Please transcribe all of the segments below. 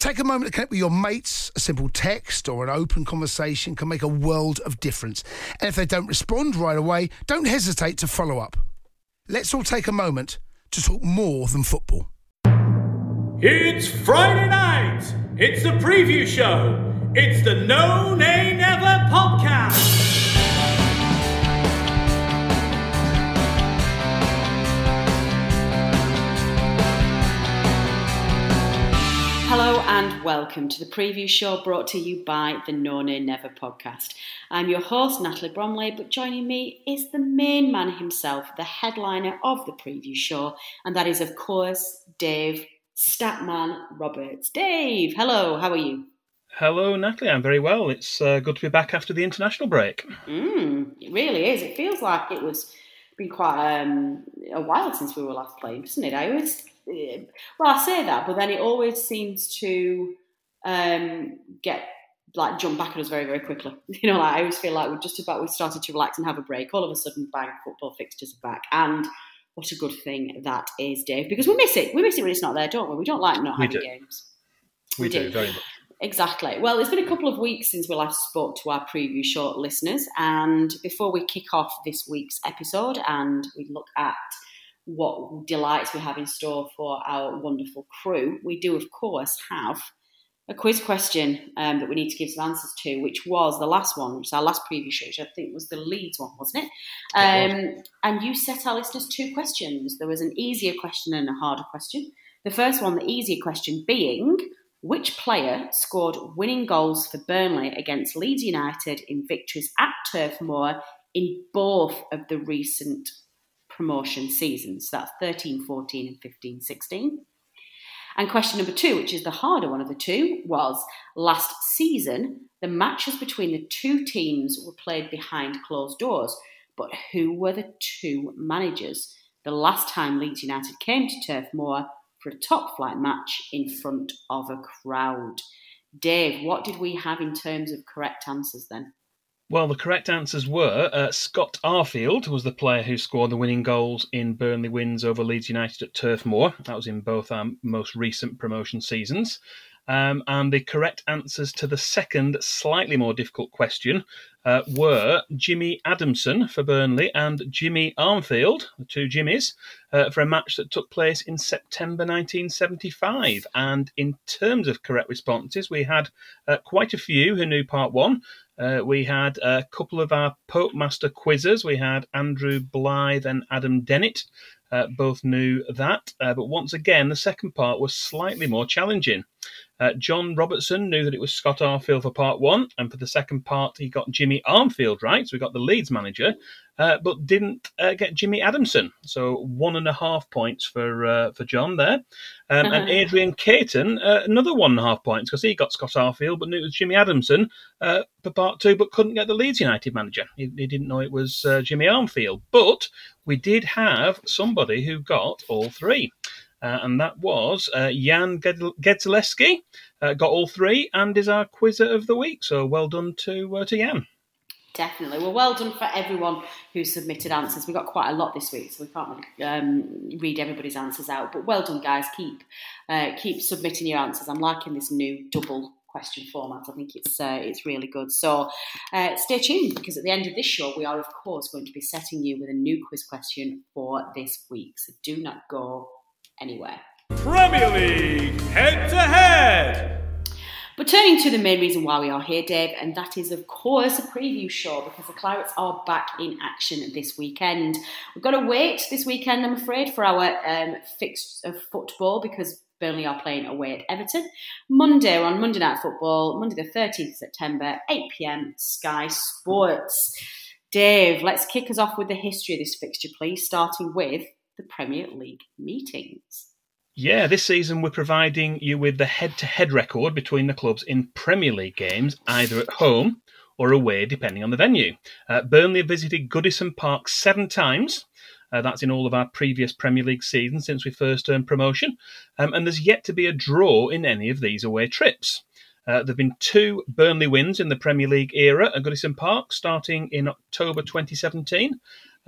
Take a moment to connect with your mates. A simple text or an open conversation can make a world of difference. And if they don't respond right away, don't hesitate to follow up. Let's all take a moment to talk more than football. It's Friday night. It's the preview show. It's the No Nay Never podcast. And welcome to the preview show brought to you by the No Nay Never podcast. I'm your host, Natalie Bromley, but joining me is the main man himself, the headliner of the preview show, and that is, of course, Dave Statman Roberts. Dave, hello, how are you? Hello, Natalie. I'm very well. It's uh, good to be back after the international break. Mm, it really is. It feels like it was been quite um, a while since we were last playing, doesn't it? I always well, I say that, but then it always seems to um, get like jump back at us very, very quickly. You know, like I always feel like we're just about we started to relax and have a break. All of a sudden, bang, football fixtures are back, and what a good thing that is, Dave, because we miss it. We miss it when it's not there, don't we? We don't like not we having do. games. We, we do, do, very much. Exactly. Well, it's been a couple of weeks since we last spoke to our preview short listeners, and before we kick off this week's episode and we look at what delights we have in store for our wonderful crew, we do, of course, have a quiz question um, that we need to give some answers to, which was the last one, which is our last preview show, which I think was the Leeds one, wasn't it? Um, and you set our listeners two questions. There was an easier question and a harder question. The first one, the easier question being, which player scored winning goals for Burnley against Leeds United in victories at Turf Moor in both of the recent promotion seasons. So that's 13 14 and 15 16. And question number two, which is the harder one of the two, was last season, the matches between the two teams were played behind closed doors. But who were the two managers? The last time Leeds United came to Turf Moor for a top flight match in front of a crowd. Dave, what did we have in terms of correct answers then? Well, the correct answers were uh, Scott Arfield was the player who scored the winning goals in Burnley wins over Leeds United at Turf Moor. That was in both our most recent promotion seasons. Um, and the correct answers to the second, slightly more difficult question uh, were Jimmy Adamson for Burnley and Jimmy Armfield, the two Jimmies, uh, for a match that took place in September 1975. And in terms of correct responses, we had uh, quite a few who knew part one. Uh, we had a couple of our PopMaster quizzers. We had Andrew Blythe and Adam Dennett. Uh, both knew that. Uh, but once again, the second part was slightly more challenging. Uh, John Robertson knew that it was Scott Arfield for part one, and for the second part, he got Jimmy Armfield right. So we got the Leeds manager, uh, but didn't uh, get Jimmy Adamson. So one and a half points for uh, for John there. Um, and Uh-huh. Adrian Caton, uh, another one and a half points because he got Scott Arfield, but knew it was Jimmy Adamson uh, for part two, but couldn't get the Leeds United manager. He, he didn't know it was uh, Jimmy Armfield. But we did have somebody who got all three. Uh, and that was uh, Jan Ged- Gedzelewski, uh, got all three, and is our quizzer of the week. So well done to to Jan. Definitely. Well, well done for everyone who submitted answers. We got quite a lot this week, so we can't um, read everybody's answers out. But well done, guys. Keep uh, keep submitting your answers. I'm liking this new double question format. I think it's uh, it's really good. So uh, stay tuned because at the end of this show, we are of course going to be setting you with a new quiz question for this week. So do not go anywhere. Premier League head to head. But turning to the main reason why we are here, Dave, and that is, of course, a preview show because the Clarets are back in action this weekend. We've got to wait this weekend, I'm afraid, for our um, fixed of football because Burnley are playing away at Everton. Monday, we're on Monday Night Football, Monday the 13th September, 8 pm, Sky Sports. Dave, let's kick us off with the history of this fixture, please, starting with the Premier League meetings. Yeah, this season we're providing you with the head to head record between the clubs in Premier League games, either at home or away, depending on the venue. Uh, Burnley have visited Goodison Park seven times. Uh, that's in all of our previous Premier League seasons since we first earned promotion. Um, and there's yet to be a draw in any of these away trips. Uh, there have been two Burnley wins in the Premier League era at Goodison Park, starting in October 2017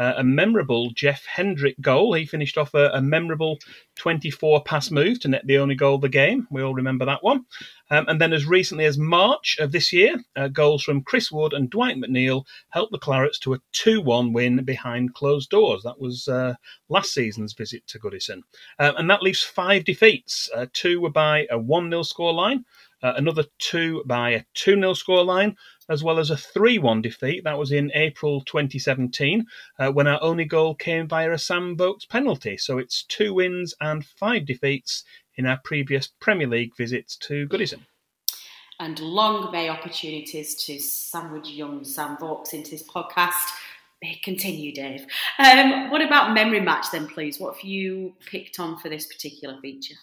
uh, a memorable Jeff Hendrick goal. He finished off a, a, memorable 24 pass move to net the only goal of the game. We all remember that one. Um, and then, as recently as March of this year, uh, goals from Chris Wood and Dwight McNeil helped the Clarets to a 2 1 win behind closed doors. That was uh, last season's visit to Goodison. Uh, and that leaves five defeats. Uh, two were by a 1 0 scoreline. Uh, another two by a 2 0 scoreline, as well as a 3 1 defeat. That was in April 2017, uh, when our only goal came via a Sam Vokes penalty. So it's two wins and five defeats in our previous Premier League visits to Goodison. And long may opportunities to sandwich young Sam Vokes into this podcast continue, Dave. Um, what about memory match then, please? What have you picked on for this particular feature?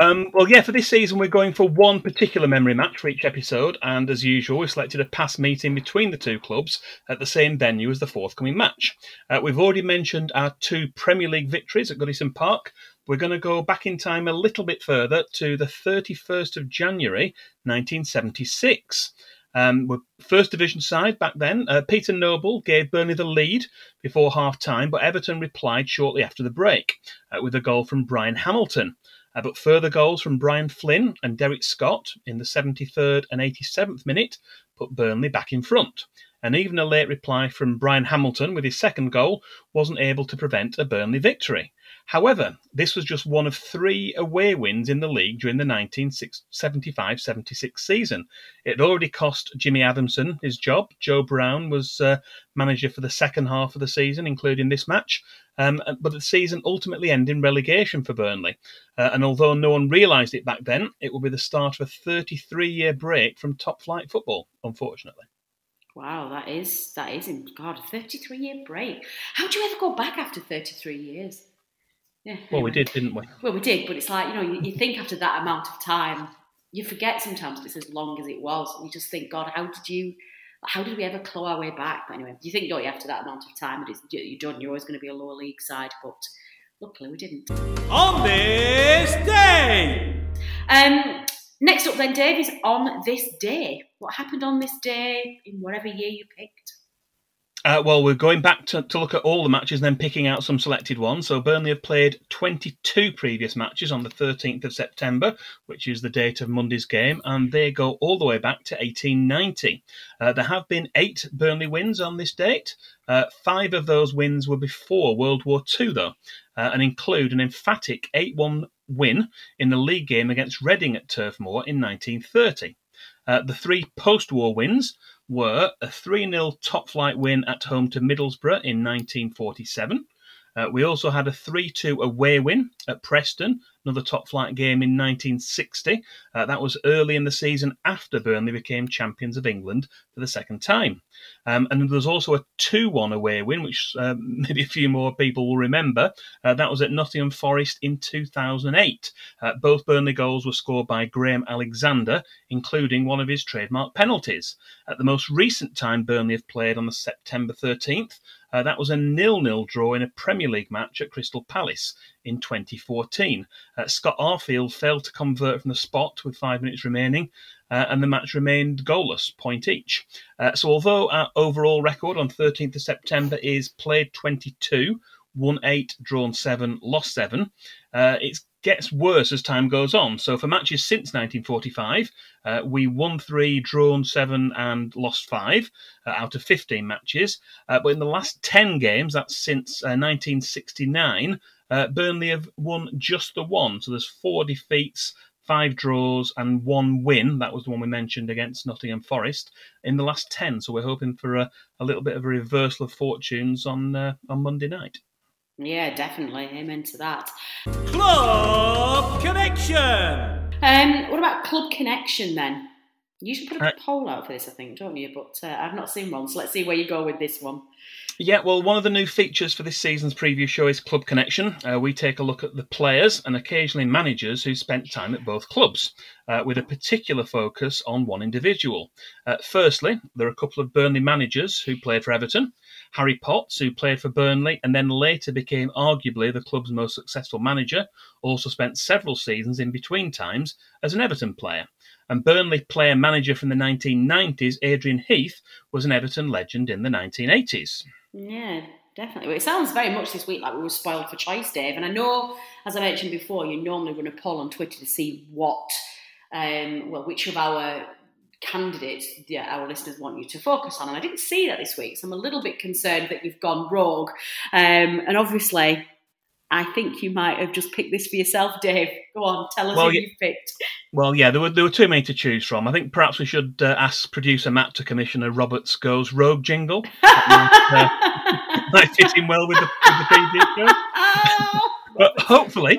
Um, well, yeah, for this season, we're going for one particular memory match for each episode, and as usual, we've selected a past meeting between the two clubs at the same venue as the forthcoming match. Uh, we've already mentioned our two Premier League victories at Goodison Park. We're going to go back in time a little bit further to the 31st of January 1976. Um, were first division side back then. Uh, Peter Noble gave Burnley the lead before half time, but Everton replied shortly after the break uh, with a goal from Brian Hamilton. Uh, but further goals from Brian Flynn and Derek Scott in the 73rd and 87th minute put Burnley back in front. And even a late reply from Brian Hamilton with his second goal wasn't able to prevent a Burnley victory. However, this was just one of three away wins in the league during the 1975 76 season. It already cost Jimmy Adamson his job. Joe Brown was uh, manager for the second half of the season, including this match. Um, but the season ultimately ended in relegation for Burnley. Uh, and although no one realised it back then, it will be the start of a 33 year break from top flight football, unfortunately. Wow, that is that is God, a 33 year break. How do you ever go back after 33 years? Yeah. Well, we did, didn't we? Well, we did, but it's like you know, you, you think after that amount of time, you forget sometimes it's as long as it was. And you just think, God, how did you? How did we ever claw our way back? But anyway, you think, don't you, after that amount of time, it's, you're done. You're always going to be a lower league side, but luckily we didn't. On this day. Um, next up, then, Dave is on this day. What happened on this day in whatever year you picked? Uh, well, we're going back to, to look at all the matches and then picking out some selected ones. So Burnley have played 22 previous matches on the 13th of September, which is the date of Monday's game, and they go all the way back to 1890. Uh, there have been eight Burnley wins on this date. Uh, five of those wins were before World War II, though, uh, and include an emphatic 8 1 win in the league game against Reading at Turf Moor in 1930. Uh, the three post war wins were a 3 0 top flight win at home to Middlesbrough in 1947. Uh, we also had a 3 2 away win at Preston another top flight game in 1960. Uh, that was early in the season after Burnley became champions of England for the second time. Um, and there was also a 2 1 away win, which uh, maybe a few more people will remember. Uh, that was at Nottingham Forest in 2008. Uh, both Burnley goals were scored by Graham Alexander, including one of his trademark penalties. At the most recent time Burnley have played on the September 13th, uh, that was a nil-nil draw in a Premier League match at Crystal Palace in 2014. Uh, Scott Arfield failed to convert from the spot with five minutes remaining, uh, and the match remained goalless, point each. Uh, so, although our overall record on 13th of September is played 22, won eight, drawn seven, lost seven. Uh, it gets worse as time goes on. So for matches since 1945, uh, we won three, drawn seven, and lost five uh, out of 15 matches. Uh, but in the last 10 games, that's since 1969, uh, Burnley have won just the one. So there's four defeats, five draws, and one win. That was the one we mentioned against Nottingham Forest in the last 10. So we're hoping for a, a little bit of a reversal of fortunes on uh, on Monday night. Yeah, definitely. Amen to that. Club Connection! Um, what about Club Connection then? You should put a Uh, poll out for this, I think, don't you? But uh, I've not seen one, so let's see where you go with this one. Yeah, well, one of the new features for this season's preview show is Club Connection. Uh, we take a look at the players and occasionally managers who spent time at both clubs, uh, with a particular focus on one individual. Uh, firstly, there are a couple of Burnley managers who played for Everton. Harry Potts, who played for Burnley and then later became arguably the club's most successful manager, also spent several seasons in between times as an Everton player. And Burnley player manager from the 1990s, Adrian Heath, was an Everton legend in the 1980s. Yeah, definitely. Well, it sounds very much this week like we were spoiled for choice, Dave. And I know, as I mentioned before, you normally run a poll on Twitter to see what, um, well, which of our candidates yeah, our listeners want you to focus on. And I didn't see that this week, so I'm a little bit concerned that you've gone rogue. Um, and obviously, I think you might have just picked this for yourself, Dave. Go on, tell us Well, who yeah. you've picked. Well, yeah, there were there were too many to choose from. I think perhaps we should uh, ask producer Matt to commission a Roberts Goes Rogue jingle. That might, uh, might fit in well with the, with the preview show. But hopefully,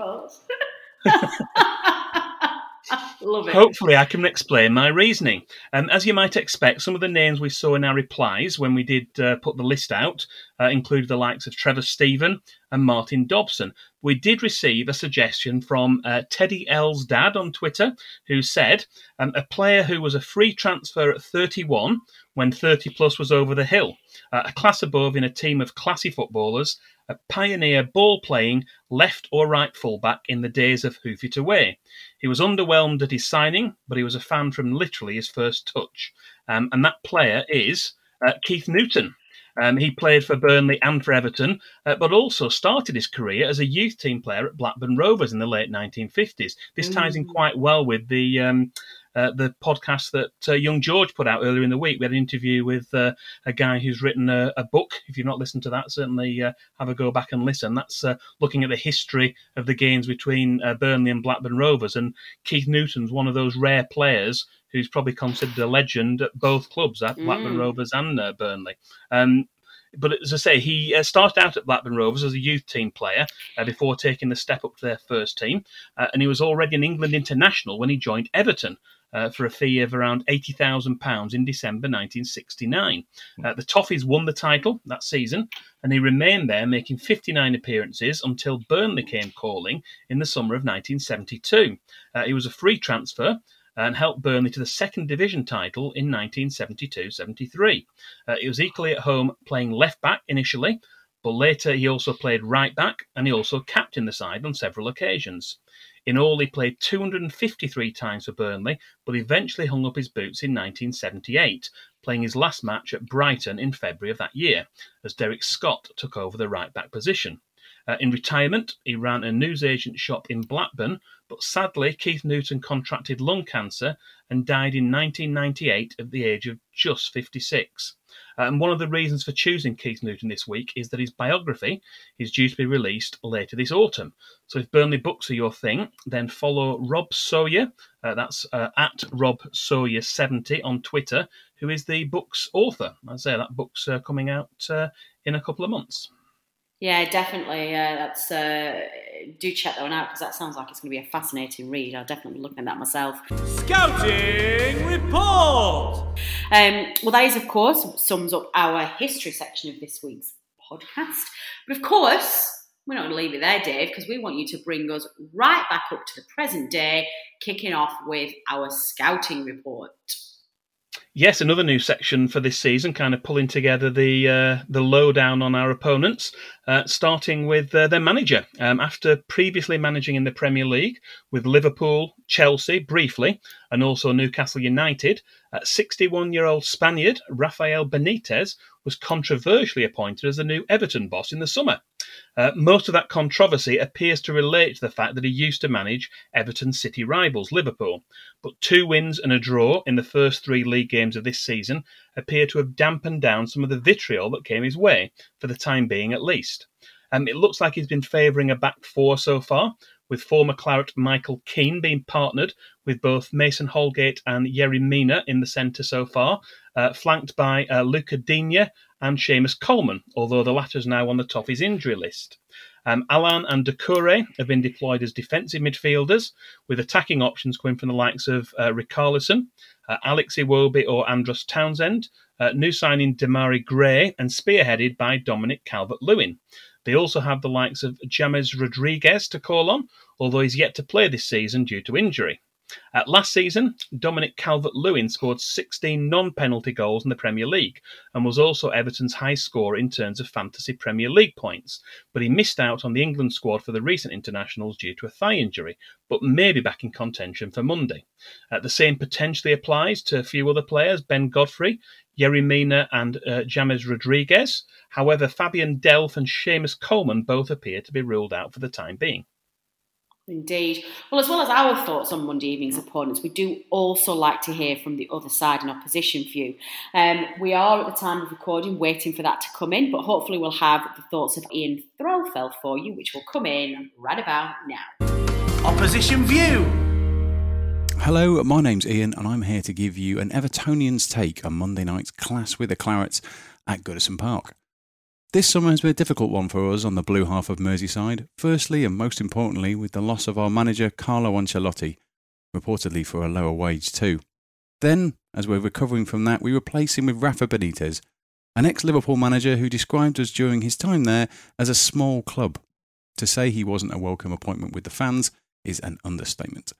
Love it. Hopefully, I can explain my reasoning. Um, as you might expect, some of the names we saw in our replies when we did uh, put the list out uh, included the likes of Trevor Steven and Martin Dobson. We did receive a suggestion from uh, Teddy L's dad on Twitter, who said um, a player who was a free transfer at 31 when 30 plus was over the hill, uh, a class above in a team of classy footballers, a pioneer ball playing left or right fullback in the days of Hoof It Away. He was underwhelmed at his signing, but he was a fan from literally his first touch. Um, and that player is uh, Keith Newton. Um, he played for Burnley and for Everton, uh, but also started his career as a youth team player at Blackburn Rovers in the late 1950s. This ties in quite well with the um, uh, the podcast that uh, Young George put out earlier in the week. We had an interview with uh, a guy who's written a, a book. If you've not listened to that, certainly uh, have a go back and listen. That's uh, looking at the history of the games between uh, Burnley and Blackburn Rovers. And Keith Newton's one of those rare players who's probably considered a legend at both clubs, at Blackburn Mm. Rovers and uh, Burnley. Um, but as I say, he uh, started out at Blackburn Rovers as a youth team player uh, before taking the step up to their first team, uh, and he was already an England international when he joined Everton. Uh, for a fee of around £80,000 in December 1969. Uh, the Toffees won the title that season, and he remained there, making 59 appearances until Burnley came calling in the summer of 1972. Uh, he was a free transfer and helped Burnley to the second division title in 1972 73. Uh, he was equally at home playing left back initially, but later he also played right back and he also captained the side on several occasions. In all, he played 253 times for Burnley, but eventually hung up his boots in 1978, playing his last match at Brighton in February of that year, as Derek Scott took over the right back position. Uh, in retirement, he ran a newsagent shop in Blackburn, but sadly, Keith Newton contracted lung cancer and died in 1998 at the age of just 56. And one of the reasons for choosing Keith Newton this week is that his biography is due to be released later this autumn. So if Burnley books are your thing, then follow Rob Sawyer, uh, that's uh, at Rob Sawyer70 on Twitter, who is the book's author. I say that book's uh, coming out uh, in a couple of months. Yeah, definitely. Uh, that's uh, do check that one out because that sounds like it's going to be a fascinating read. I'll definitely be looking at that myself. Scouting report. Um, well, that is, of course, sums up our history section of this week's podcast. But of course, we're not going to leave it there, Dave, because we want you to bring us right back up to the present day, kicking off with our scouting report. Yes, another new section for this season, kind of pulling together the uh, the lowdown on our opponents, uh, starting with uh, their manager. Um, after previously managing in the Premier League with Liverpool, Chelsea briefly, and also Newcastle United, 61 year old Spaniard Rafael Benitez was controversially appointed as the new Everton boss in the summer. Uh, most of that controversy appears to relate to the fact that he used to manage Everton City rivals Liverpool. But two wins and a draw in the first three league games of this season appear to have dampened down some of the vitriol that came his way, for the time being at least. Um, it looks like he's been favouring a back four so far, with former Claret Michael Keane being partnered with both Mason Holgate and Yerry Mina in the centre so far, uh, flanked by uh, Luca Digne and Seamus Coleman, although the latter is now on the top of his injury list. Um, Allan and Doucouré have been deployed as defensive midfielders, with attacking options coming from the likes of uh, Richarlison, uh, Alex Iwobi or Andros Townsend, uh, new signing Demarai Gray, and spearheaded by Dominic Calvert Lewin. They also have the likes of James Rodriguez to call on, although he's yet to play this season due to injury. At last season, Dominic Calvert Lewin scored 16 non penalty goals in the Premier League and was also Everton's high scorer in terms of fantasy Premier League points. But he missed out on the England squad for the recent internationals due to a thigh injury, but may be back in contention for Monday. Uh, the same potentially applies to a few other players Ben Godfrey, Yerry Mina, and uh, James Rodriguez. However, Fabian Delph and Seamus Coleman both appear to be ruled out for the time being. Indeed. Well, as well as our thoughts on Monday evening's opponents, we do also like to hear from the other side and opposition view. Um, we are at the time of recording waiting for that to come in, but hopefully we'll have the thoughts of Ian Threlfell for you, which will come in right about now. Opposition view. Hello, my name's Ian, and I'm here to give you an Evertonian's take on Monday night's clash with the Clarets at Goodison Park. This summer has been a difficult one for us on the blue half of Merseyside, firstly and most importantly with the loss of our manager Carlo Ancelotti, reportedly for a lower wage too. Then, as we're recovering from that, we replace him with Rafa Benitez, an ex Liverpool manager who described us during his time there as a small club. To say he wasn't a welcome appointment with the fans is an understatement.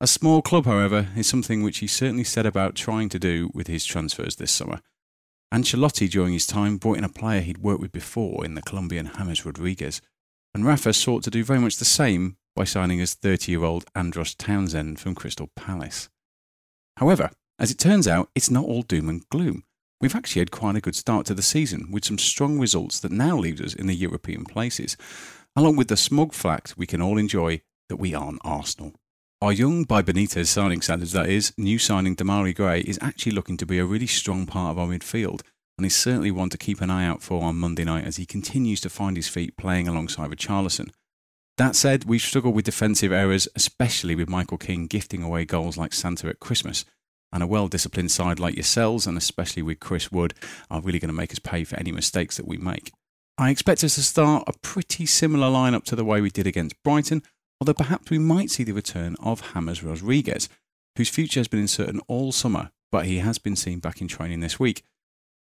A small club, however, is something which he certainly set about trying to do with his transfers this summer. Ancelotti, during his time, brought in a player he'd worked with before in the Colombian James Rodriguez, and Rafa sought to do very much the same by signing his 30 year old Andros Townsend from Crystal Palace. However, as it turns out, it's not all doom and gloom. We've actually had quite a good start to the season with some strong results that now leave us in the European places, along with the smug fact we can all enjoy that we aren't Arsenal. Our young, by Benitez signing standards, that is, new signing Demarai Gray is actually looking to be a really strong part of our midfield and is certainly one to keep an eye out for on Monday night as he continues to find his feet playing alongside Richarlison. That said, we've struggled with defensive errors, especially with Michael Keane gifting away goals like Santa at Christmas. And a well disciplined side like yourselves, and especially with Chris Wood, are really going to make us pay for any mistakes that we make. I expect us to start a pretty similar lineup to the way we did against Brighton, although perhaps we might see the return of James Rodriguez, whose future has been uncertain all summer, but he has been seen back in training this week.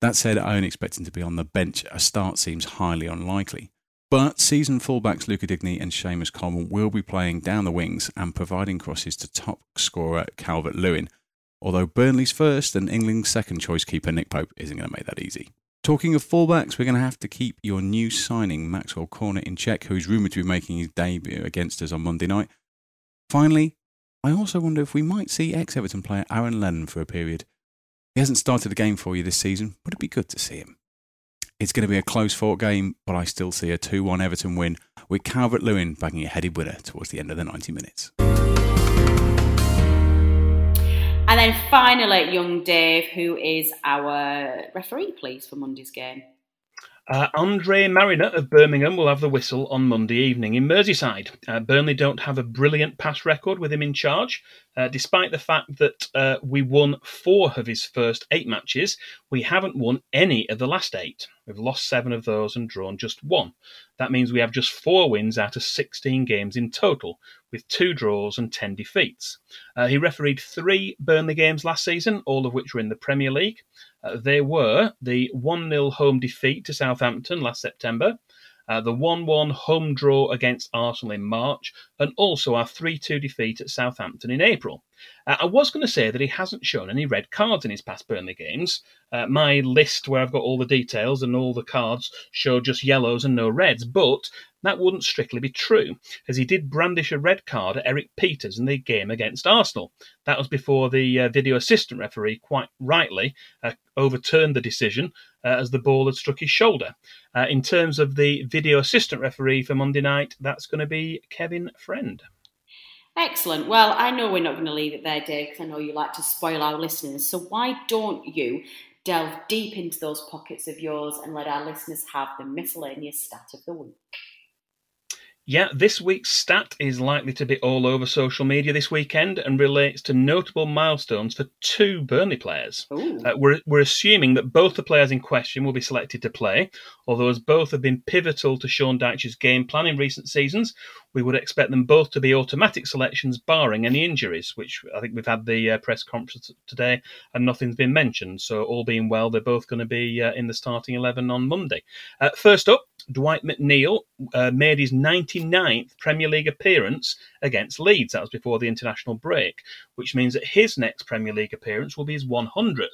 That said, I only expect him to be on the bench. A start seems highly unlikely. But seasoned fullbacks Luca Digne and Seamus Coleman will be playing down the wings and providing crosses to top scorer Calvert Lewin, although Burnley's first and England's second choice keeper Nick Pope isn't going to make that easy. Talking of fullbacks, we're going to have to keep your new signing, Maxwell Cornet, in check, who is rumoured to be making his debut against us on Monday night. Finally, I also wonder if we might see ex Everton player Aaron Lennon for a period. He hasn't started a game for you this season, but it'd be good to see him. It's going to be a close fought game, but I still see a 2 1 Everton win, with Calvert Lewin bagging a headed winner towards the end of the 90 minutes. And then finally, young Dave, who is our referee, please, for Monday's game. Uh, Andre Marriner of Birmingham will have the whistle on Monday evening in Merseyside. Uh, Burnley don't have a brilliant pass record with him in charge. Uh, despite the fact that uh, we won four of his first eight matches, we haven't won any of the last eight. We've lost seven of those and drawn just one. That means we have just four wins out of 16 games in total, with two draws and 10 defeats. Uh, he refereed three Burnley games last season, all of which were in the Premier League. Uh, they were the 1 0 home defeat to Southampton last September, uh, the 1 1 home draw against Arsenal in March, and also our 3 2 defeat at Southampton in April. Uh, I was going to say that he hasn't shown any red cards in his past Burnley games. Uh, my list, where I've got all the details and all the cards, show just yellows and no reds, but That wouldn't strictly be true, as he did brandish a red card at Erik Pieters in the game against Arsenal. That was before the uh, video assistant referee, quite rightly, uh, overturned the decision uh, as the ball had struck his shoulder. Uh, in terms of the video assistant referee for Monday night, that's going to be Kevin Friend. Excellent. Well, I know we're not going to leave it there, Dave, because I know you like to spoil our listeners. So why don't you delve deep into those pockets of yours and let our listeners have the miscellaneous stat of the week? Yeah, this week's stat is likely to be all over social media this weekend and relates to notable milestones for two Burnley players. Uh, we're, we're assuming that both the players in question will be selected to play, although as both have been pivotal to Sean Dyche's game plan in recent seasons, we would expect them both to be automatic selections, barring any injuries, which I think we've had the uh, press conference today and nothing's been mentioned. So, all being well, they're both going to be uh, in the starting 11 on Monday. Uh, first up, Dwight McNeil uh, made his 99th Premier League appearance against Leeds. That was before the international break, which means that his next Premier League appearance will be his 100th.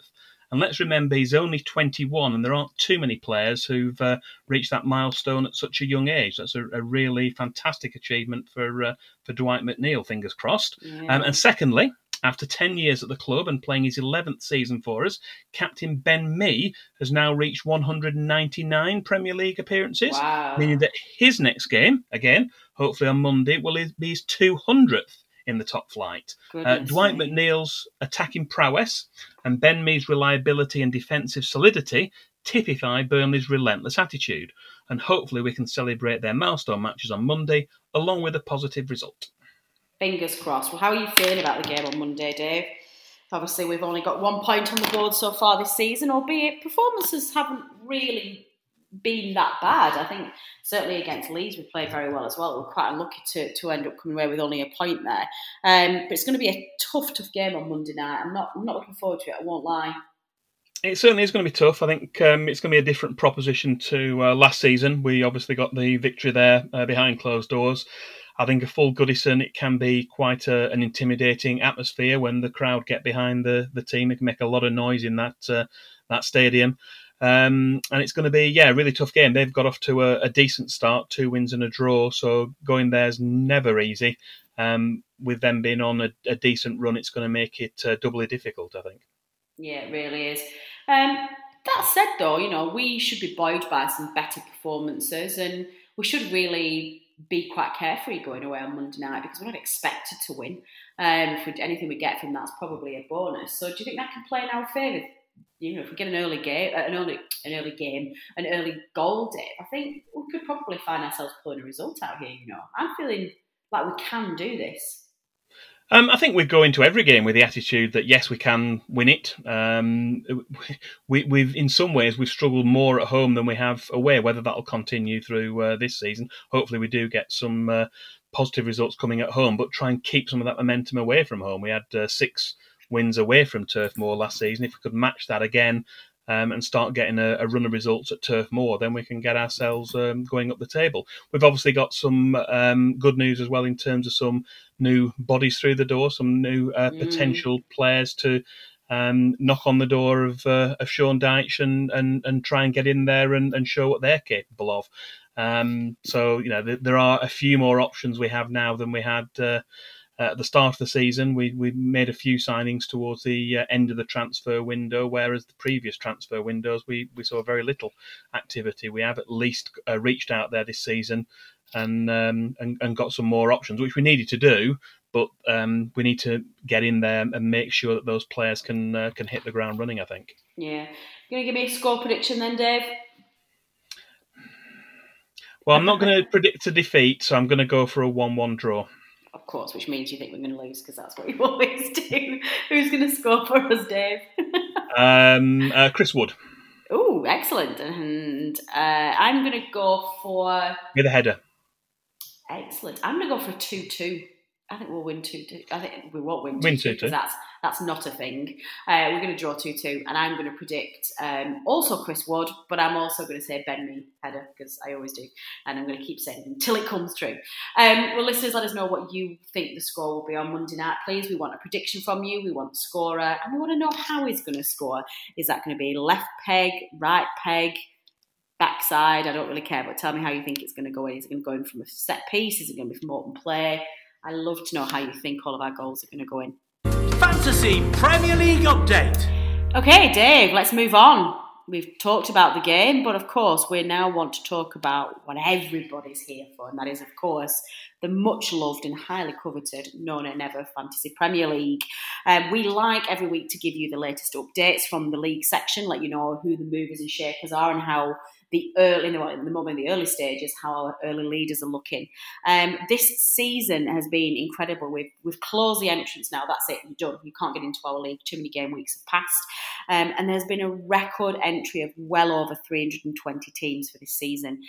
And let's remember he's only 21, and there aren't too many players who've uh, reached that milestone at such a young age. That's a, a really fantastic achievement for uh, for Dwight McNeil. Fingers crossed. Yeah. Um, and secondly, after 10 years at the club and playing his 11th season for us, captain Ben Mee has now reached 199 Premier League appearances, wow. meaning that his next game, again, hopefully on Monday, will be his 200th in the top flight. Uh, Dwight me. McNeil's attacking prowess and Ben Mee's reliability and defensive solidity typify Burnley's relentless attitude, and hopefully we can celebrate their milestone matches on Monday along with a positive result. Fingers crossed. Well, how are you feeling about the game on Monday, Dave? Obviously, we've only got one point on the board so far this season, albeit performances haven't really been that bad. I think certainly against Leeds we played very well as well. We're quite unlucky to, to end up coming away with only a point there. Um, but it's going to be a tough, tough game on Monday night. I'm not I'm not looking forward to it. I won't lie. It certainly is going to be tough. I think um, it's going to be a different proposition to uh, last season. We obviously got the victory there uh, behind closed doors. I think a full Goodison, it can be quite a, an intimidating atmosphere when the crowd get behind the, the team. It can make a lot of noise in that uh, that stadium. Um, and it's going to be, yeah, a really tough game. They've got off to a, a, decent start, two wins and a draw. So going there is never easy. Um, with them being on a, a, decent run, it's going to make it uh, doubly difficult, I think. Yeah, it really is. Um, that said, though, you know, we should be buoyed by some better performances and we should really be quite carefree going away on Monday night because we're not expected to win. Um, anything we get from that's probably a bonus. So do you think that can play in our favour? you know, if we get an early game, uh, an early, an early game, an early goal dip, I think we could probably find ourselves pulling a result out here. You know, I'm feeling like we can do this. Um, I think we go into every game with the attitude that yes, we can win it. Um, we, have in some ways we've struggled more at home than we have away. Whether that'll continue through uh, this season, hopefully we do get some uh, positive results coming at home, but try and keep some of that momentum away from home. We had uh, six wins away from Turf Moor last season. If we could match that again um, and start getting a, a, run of results at Turf Moor, then we can get ourselves um, going up the table. We've obviously got some um, good news as well in terms of some new bodies through the door, some new uh, mm. potential players to. Um, knock on the door of, uh, of Sean Dyche and, and, and try and get in there and, and show what they're capable of. Um, so you know th- there are a few more options we have now than we had uh, at the start of the season, we we made a few signings towards the uh, end of the transfer window, whereas the previous transfer windows we, we saw very little activity. We have at least uh, reached out there this season and, um, and and got some more options, which we needed to do. But um, we need to get in there and make sure that those players can uh, can hit the ground running. I think. Yeah, you gonna give me a score prediction then, Dave? Well, I'm not going to predict a defeat, so I'm going to go for a one-one draw of course, which means you think we're going to lose because that's what you always do. Who's going to score for us, Dave? um, uh, Chris Wood. Oh, excellent. And uh, I'm going to go for. With a header. Excellent. I'm going to go for 2 2. I think we'll win 2 2. I think we won't win 2 2 because that's that's not a thing. Uh, we're going to draw 2 2, and I'm going to predict um, also Chris Wood, but I'm also going to say Ben Mee header because I always do, and I'm going to keep saying it until it comes true. Um, well, listeners, let us know what you think the score will be on Monday night, please. We want a prediction from you, we want the scorer, and we want to know how he's going to score. Is that going to be left peg, right peg? backside. I don't really care, but tell me how you think it's going to go in. Is it going to go in from a set piece? Is it going to be from open play? I love to know how you think all of our goals are going to go in. Fantasy Premier League update. Okay, Dave, let's move on. We've talked about the game, but of course, we now want to talk about what everybody's here for, and that is, of course, the much loved and highly coveted No Nay Never Fantasy Premier League. Um, we like every week to give you the latest updates from the league section, let you know who the movers and shakers are and how the early, the moment, the early stages, how our early leaders are looking. Um, this season has been incredible. We've we've closed the entrance now. That's it. You're done. You can't get into our league. Too many game weeks have passed, um, and there's been a record entry of well over 320 teams for this season.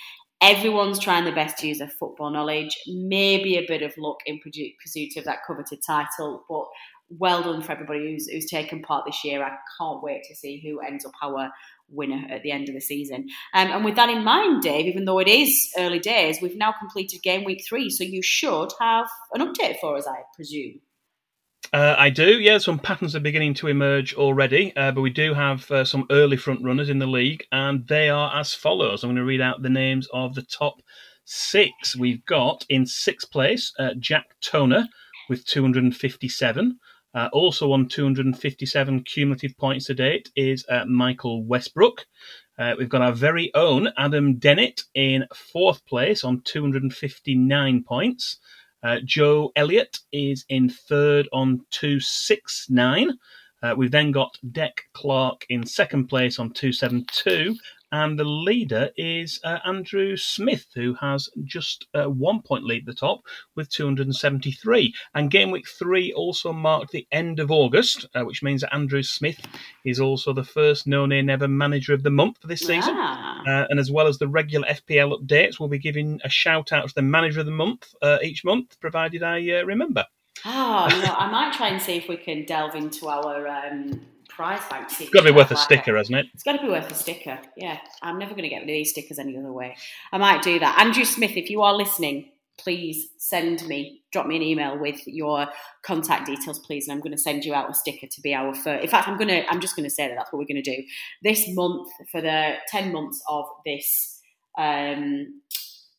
Everyone's trying their best to use their football knowledge, maybe a bit of luck in pursuit of that coveted title, but well done for everybody who's, who's taken part this year. I can't wait to see who ends up our winner at the end of the season. Um, and with that in mind, Dave, even though it is early days, we've now completed game week three, so you should have an update for us, I presume. Uh, I do, yeah. Some patterns are beginning to emerge already, uh, but we do have uh, some early front runners in the league, and they are as follows. I'm going to read out the names of the top six. We've got in sixth place uh, Jack Toner with 257. Uh, also on 257 cumulative points to date is uh, Michael Westbrook. Uh, we've got our very own Adam Dennett in fourth place on 259 points. Uh, Joe Elliott is in third on 269. Uh, we've then got Deck Clark in second place on 272 and the leader is uh, Andrew Smith, who has just uh, one point lead at the top with 273. And game week three also marked the end of August, uh, which means that Andrew Smith is also the first No Nay Never manager of the month for this season. Ah. and as well as the regular FPL updates, we'll be giving a shout out to the manager of the month uh, each month, provided I uh, remember. Oh, you know, I might try and see if we can delve into our um, prize bank. It's got to be worth a sticker, hasn't it? It's got to be worth a sticker. Yeah, I'm never going to get these stickers any other way. I might do that. Andrew Smith, if you are listening, please send me, drop me an email with your contact details, please, and I'm going to send you out a sticker to be our first. In fact, I'm going to, I'm just going to say that that's what we're going to do this month for the ten months of this. Um,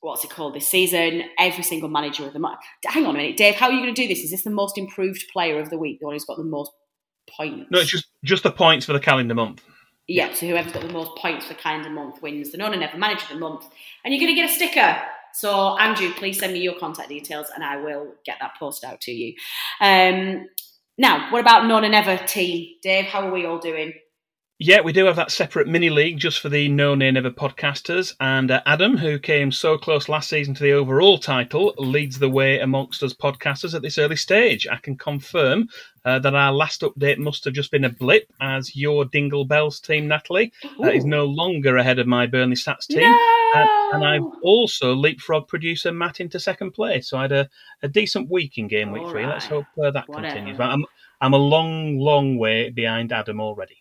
what's it called this season? Every single manager of the month. Hang on a minute, Dave. How are you going to do this? Is this the most improved player of the week? The one who's got the most points? No, it's just just the points for the calendar month. Yeah, so whoever's got the most points for calendar month wins the No Nay Never Manager of the Month. And you're going to get a sticker. So, Andrew, please send me your contact details and I will get that posted out to you. Um, now, what about No Nay Never team? Dave, how are we all doing? Yeah, we do have that separate mini league just for the No Nay Never podcasters. And uh, Adam, who came so close last season to the overall title, leads the way amongst us podcasters at this early stage. I can confirm uh, that our last update must have just been a blip, as your Dingle Bells team, Natalie, uh, is no longer ahead of my Burnley Stats team. No! Uh, and I've also leapfrog producer Matt into second place. So I had a, a decent week in game week All three. Let's hope uh, that Whatever. continues. But I'm, I'm a long, long way behind Adam already.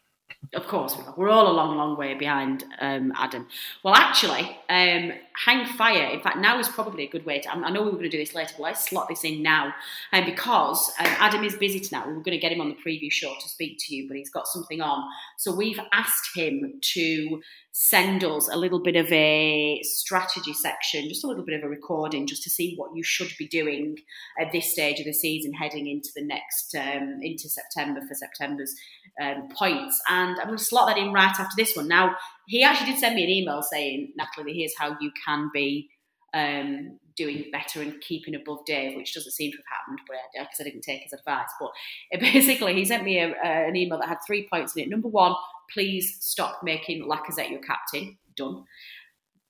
Of course, we are. we're all a long, long way behind um, Adam. Well, actually, um, hang fire. In fact, now is probably a good way to. I know we were going to do this later, but let's slot this in now. And because um, Adam is busy tonight, we were going to get him on the preview show to speak to you, but he's got something on. So we've asked him to send us a little bit of a strategy section, just a little bit of a recording, just to see what you should be doing at this stage of the season, heading into the next um, into September for September's um, points. And I'm going to slot that in right after this one. Now, he actually did send me an email saying, Natalie, here's how you can be um, doing better and keeping above Dave, which doesn't seem to have happened, but because I didn't take his advice. But basically, he sent me a, uh, an email that had three points in it. Number one, please stop making Lacazette your captain. Done.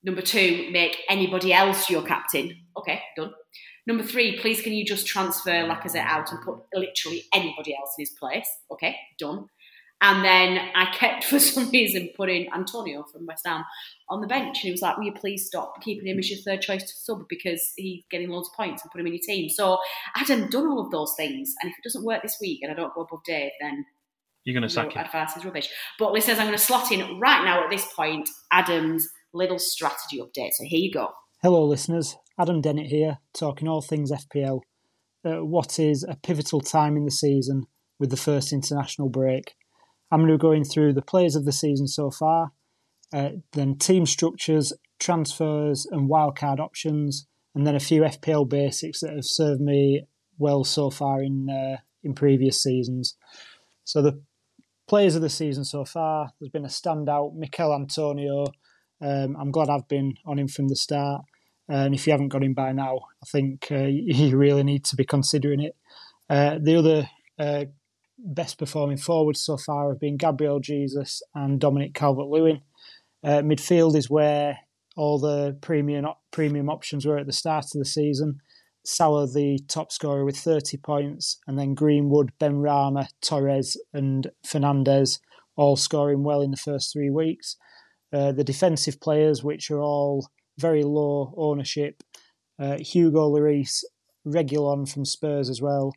Number two, make anybody else your captain. Okay, done. Number three, please can you just transfer Lacazette out and put literally anybody else in his place? Okay, done. And then I kept, for some reason, putting Antonio from West Ham on the bench. And he was like, Will you please stop keeping him as your third choice to sub because he's getting loads of points and put him in your team? So I hadn't done all of those things. And if it doesn't work this week and I don't go above Dave, then You're going to sack your him. advice is rubbish. But listeners, I'm going to slot in right now at this point Adam's little strategy update. So here you go. Hello, listeners. Adam Dennett here, talking all things FPL. Uh, what is a pivotal time in the season with the first international break? I'm going to be going through the players of the season so far, Uh, then team structures, transfers, and wildcard options, and then a few FPL basics that have served me well so far in uh, in previous seasons. So the players of the season so far, there's been a standout, Michail Antonio. Um, I'm glad I've been on him from the start. And if you haven't got him by now, I think uh, you really need to be considering it. Uh, the other uh, best performing forwards so far have been Gabriel Jesus and Dominic Calvert Lewin. Uh, midfield is where all the premium premium options were at the start of the season. Salah, the top scorer, with 30 points, and then Greenwood, Ben Benrahma, Torres, and Fernandes all scoring well in the first three weeks. Uh, the defensive players, which are all very low ownership, uh, Hugo Lloris, Reguilon from Spurs as well,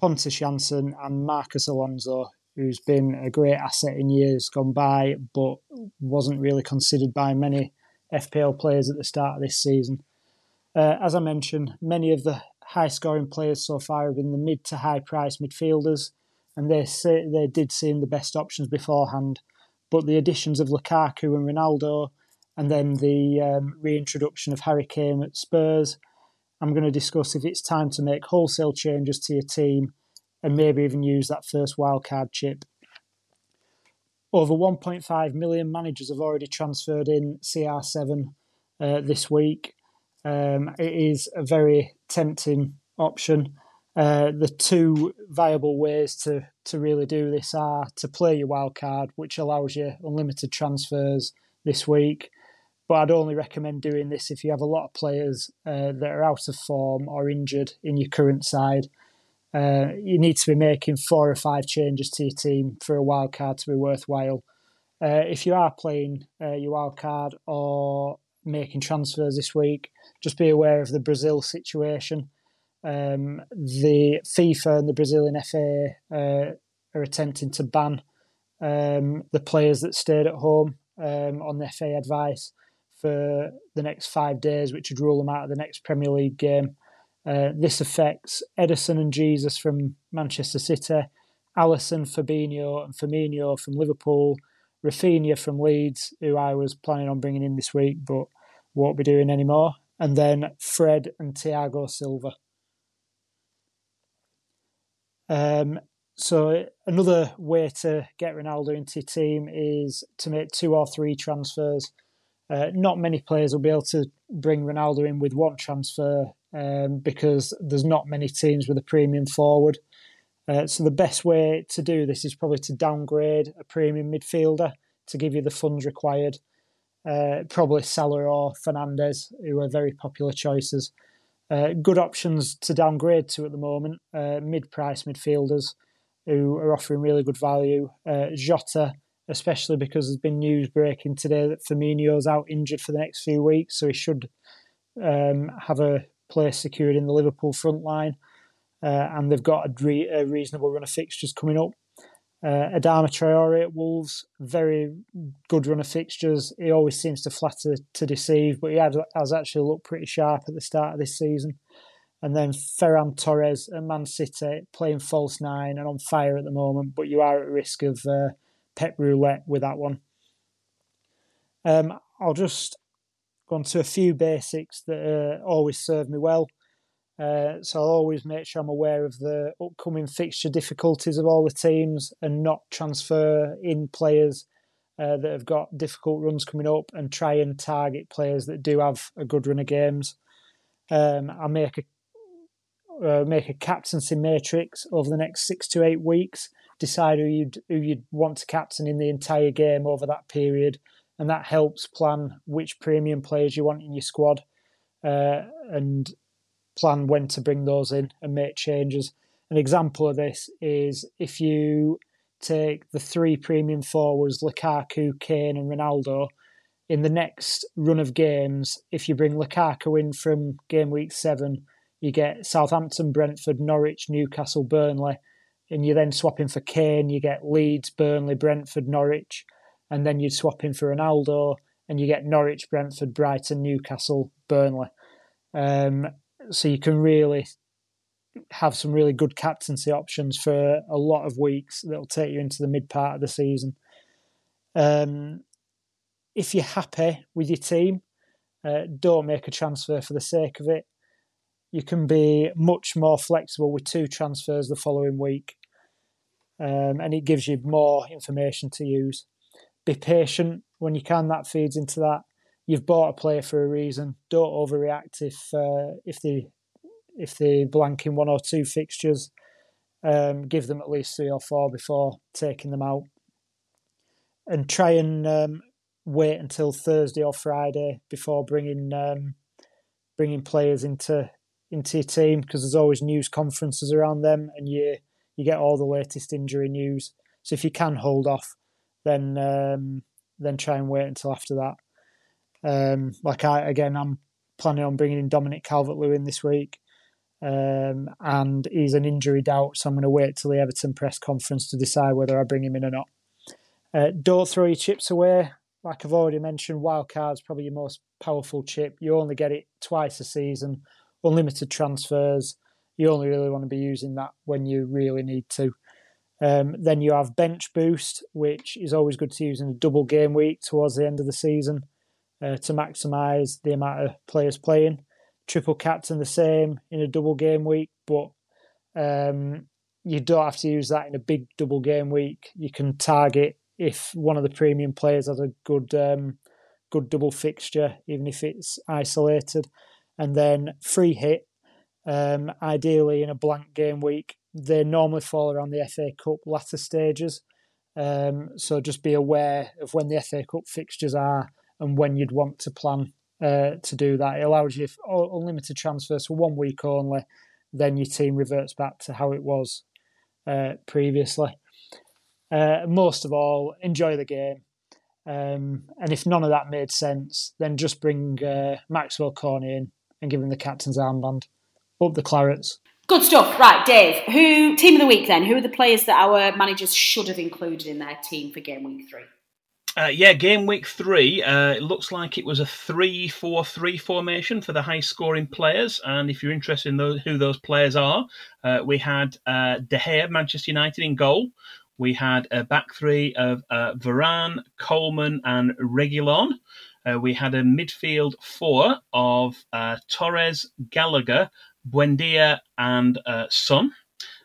Pontus Jansson, and Marcos Alonso, who's been a great asset in years gone by, but wasn't really considered by many FPL players at the start of this season. Uh, as I mentioned, many of the high scoring players so far have been the mid to high price midfielders, and they say, they did seem the best options beforehand. But the additions of Lukaku and Ronaldo, and then the um, reintroduction of Harry Kane at Spurs, I'm going to discuss if it's time to make wholesale changes to your team and maybe even use that first wildcard chip. Over 1.5 million managers have already transferred in CR7 uh, this week. Um, it is a very tempting option. Uh, the two viable ways to, to really do this are to play your wildcard, which allows you unlimited transfers this week. But I'd only recommend doing this if you have a lot of players uh, that are out of form or injured in your current side. Uh, you need to be making four or five changes to your team for a wild card to be worthwhile. Uh, if you are playing uh, your wild card or making transfers this week, just be aware of the Brazil situation. Um, the FIFA and the Brazilian FA uh, are attempting to ban um, the players that stayed at home um, on the FA advice for the next five days, which would rule them out of the next Premier League game. Uh, this affects Ederson and Jesus from Manchester City, Alisson, Fabinho, and Firmino from Liverpool, Raphinha from Leeds, who I was planning on bringing in this week but won't be doing anymore, and then Fred and Thiago Silva. Um, so another way to get Ronaldo into your team is to make two or three transfers. Uh, not many players will be able to bring Ronaldo in with one transfer um, because there's not many teams with a premium forward. Uh, so the best way to do this is probably to downgrade a premium midfielder to give you the funds required. Uh, probably Salah or Fernandes, who are very popular choices. Uh, good options to downgrade to at the moment. Uh, mid-price midfielders who are offering really good value. Uh, Jota, especially because there's been news breaking today that Firmino's out injured for the next few weeks, so he should um, have a place secured in the Liverpool front line. Uh, and they've got a, re- a, reasonable run of fixtures coming up. Uh, Adama Traore at Wolves, very good run of fixtures. He always seems to flatter to deceive, but he had, has actually looked pretty sharp at the start of this season. And then Ferran Torres at Man City, playing false nine and on fire at the moment, but you are at risk of uh, pep roulette with that one. Um, I'll just gone to a few basics that uh, always serve me well. Uh, so I'll always make sure I'm aware of the upcoming fixture difficulties of all the teams and not transfer in players uh, that have got difficult runs coming up and try and target players that do have a good run of games. Um, I make a uh, make a captaincy matrix over the next six to eight weeks. Decide who you'd who you'd want to captain in the entire game over that period, and that helps plan which premium players you want in your squad uh, and plan when to bring those in and make changes. An example of this is if you take the three premium forwards, Lukaku, Kane, and Ronaldo, in the next run of games, if you bring Lukaku in from game week seven, you get Southampton, Brentford, Norwich, Newcastle, Burnley, and you then swap in for Kane, you get Leeds, Burnley, Brentford, Norwich, and then you'd swap in for Ronaldo, and you get Norwich, Brentford, Brighton, Newcastle, Burnley. Um, so you can really have some really good captaincy options for a lot of weeks that'll take you into the mid part of the season. Um, if you're happy with your team, uh, don't make a transfer for the sake of it. You can be much more flexible with two transfers the following week, um, and it gives you more information to use. Be patient when you can. That feeds into that. You've bought a player for a reason. Don't overreact if uh, if they if they blank in one or two fixtures. Um, give them at least three or four before taking them out, and try and um, wait until Thursday or Friday before bringing um, bringing players into into your team because there's always news conferences around them, and you you get all the latest injury news. So if you can hold off, then um, then try and wait until after that. Um, like I again, I'm planning on bringing in Dominic Calvert-Lewin this week, um, and he's an injury doubt, so I'm going to wait till the Everton press conference to decide whether I bring him in or not. Uh, don't throw your chips away. Like I've already mentioned, wild wildcard's probably your most powerful chip. You only get it twice a season, unlimited transfers. You only really want to be using that when you really need to. Um, then you have bench boost, which is always good to use in a double game week towards the end of the season uh, to maximise the amount of players playing. Triple captain the same in a double game week, but um, you don't have to use that in a big double game week. You can target if one of the premium players has a good um, good double fixture, even if it's isolated. And then free hit, um, ideally in a blank game week, they normally fall around the FA Cup latter stages. Um, so just be aware of when the FA Cup fixtures are and when you'd want to plan uh, to do that. It allows you unlimited transfers for one week only. Then your team reverts back to how it was uh, previously. Uh, most of all, enjoy the game. Um, and if none of that made sense, then just bring uh, Maxwell Cornet in and give him the captain's armband. Up the Clarets. Good stuff. Right, Dave. Who team of the week then? Who are the players that our managers should have included in their team for game week three? Uh, yeah, game week three. Uh, it looks like it was a 3 4 3 formation for the high scoring players. And if you're interested in those, who those players are, uh, we had uh, De Gea, Manchester United, in goal. We had a back three of uh, Varane, Coleman, and Reguilon. Uh, we had a midfield four of Torres, Gallagher, Buendia, and Son.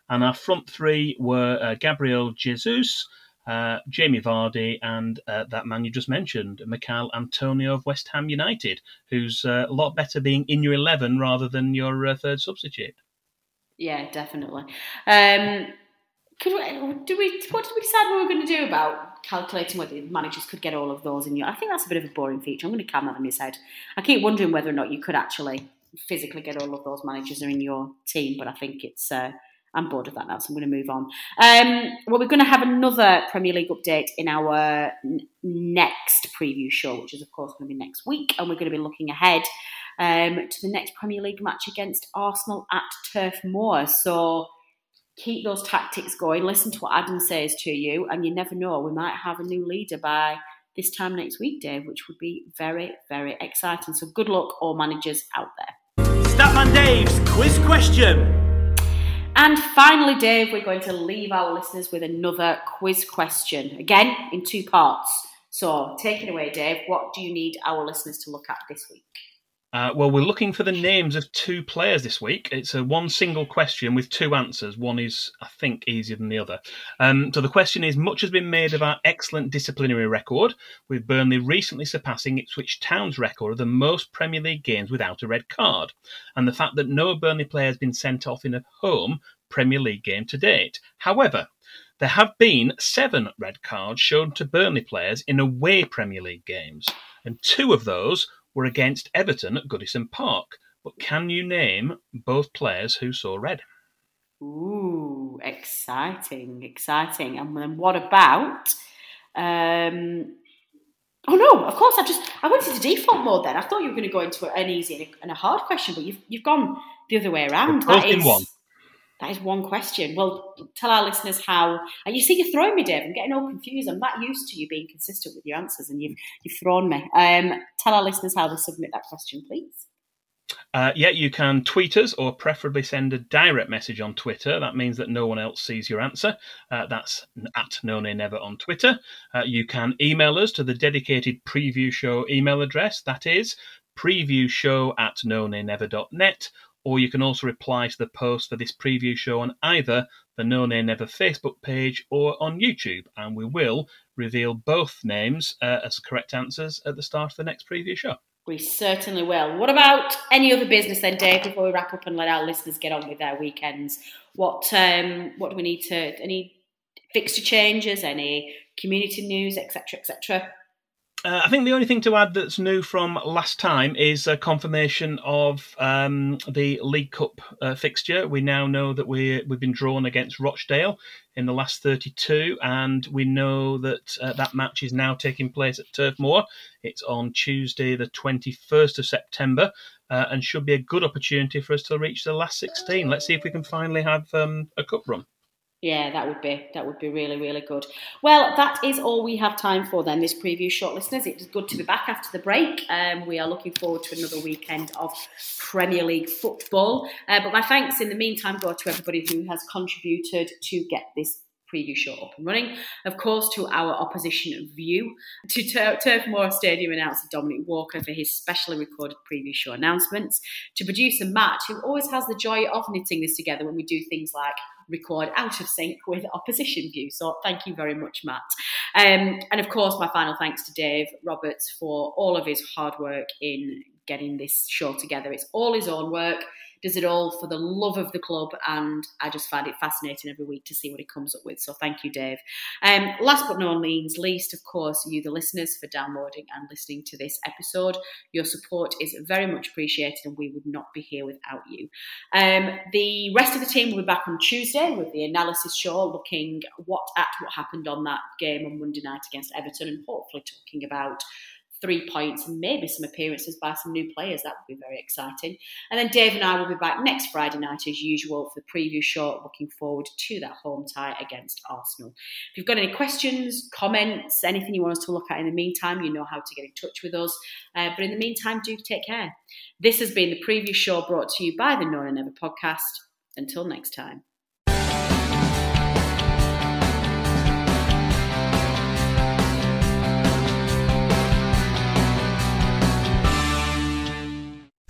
And our front three were Gabriel Jesus uh, Jamie Vardy, and uh, that man you just mentioned, Michail Antonio of West Ham United, who's uh, a lot better being in your 11 rather than your uh, third substitute. Yeah, definitely. Um, could we, do we, what did we decide we were going to do about calculating whether managers could get all of those in your? I think that's a bit of a boring feature. I'm going to calm that in my head. I keep wondering whether or not you could actually physically get all of those managers are in your team, but I think it's uh, I'm bored of that now, so I'm going to move on. Um, well, we're going to have another Premier League update in our n- next preview show, which is, of course, going to be next week, and we're going to be looking ahead um, to the next Premier League match against Arsenal at Turf Moor. So keep those tactics going. Listen to what Adam says to you, and you never know, we might have a new leader by this time next week, Dave, which would be very, very exciting. So good luck, all managers out there. Statman Dave's quiz question. And finally, Dave, we're going to leave our listeners with another quiz question, again in two parts. So take it away, Dave. What do you need our listeners to look at this week? Uh, well, we're looking for the names of two players this week. It's a one single question with two answers. One is, I think, easier than the other. Um, so the question is: Much has been made of our excellent disciplinary record, with Burnley recently surpassing Ipswich Town's record of the most Premier League games without a red card, and the fact that no Burnley player has been sent off in a home Premier League game to date. However, there have been seven red cards shown to Burnley players in away Premier League games, and two of those were against Everton at Goodison Park. But can you name both players who saw red? Ooh, exciting, exciting. And then what about? Um, oh no, of course I just I went into default mode. Then I thought you were going to go into an easy and a hard question, but you've you've gone the other way around. Both in one. That is one question. Well, tell our listeners how. And you see, you're throwing me, Dave. I'm getting all confused. I'm that used to you being consistent with your answers, and you've you've thrown me. Um, tell our listeners how to submit that question, please. Uh, yeah, you can tweet us or preferably send a direct message on Twitter. That means that no one else sees your answer. Uh, that's at No Nay Never on Twitter. Uh, you can email us to the dedicated preview show email address. That is previewshow at nonaynever.net. Or you can also reply to the post for this preview show on either the No Nay Never Facebook page or on YouTube. And we will reveal both names uh, as correct answers at the start of the next preview show. We certainly will. What about any other business then, Dave? Before we wrap up and let our listeners get on with their weekends, what um, what do we need to? Any fixture changes? Any community news, etc., etc. Uh, I think the only thing to add that's new from last time is a confirmation of um, the League Cup uh, fixture. We now know that we we've been drawn against Rochdale in the last 32, and we know that uh, that match is now taking place at Turf Moor. It's on Tuesday, the 21st of September, uh, and should be a good opportunity for us to reach the last 16. Let's see if we can finally have um, a cup run. Yeah, that would be that would be really really good. Well, that is all we have time for then. This preview short, listeners. It is good to be back after the break. Um, we are looking forward to another weekend of Premier League football. Uh, but my thanks in the meantime go to everybody who has contributed to get this preview show up and running. Of course, to our opposition view, to Tur- Turf Moor Stadium announcer Dominic Walker for his specially recorded preview show announcements, to producer Matt, who always has the joy of knitting this together when we do things like record out of sync with opposition view. So thank you very much, Matt. Um, and of course, my final thanks to Dave Roberts for all of his hard work in getting this show together. It's all his own work does it all for the love of the club, and I just find it fascinating every week to see what he comes up with. So thank you, Dave. Um, last but not least, of course, you, the listeners, for downloading and listening to this episode. Your support is very much appreciated, and we would not be here without you. Um, the rest of the team will be back on Tuesday with the analysis show, looking what at what happened on that game on Monday night against Everton, and hopefully talking about three points and maybe some appearances by some new players. That would be very exciting. And then Dave and I will be back next Friday night as usual for the preview show. Looking forward to that home tie against Arsenal. If you've got any questions, comments, anything you want us to look at in the meantime, you know how to get in touch with us. Uh, but in the meantime, do take care. This has been the preview show brought to you by the No Nay Never podcast. Until next time.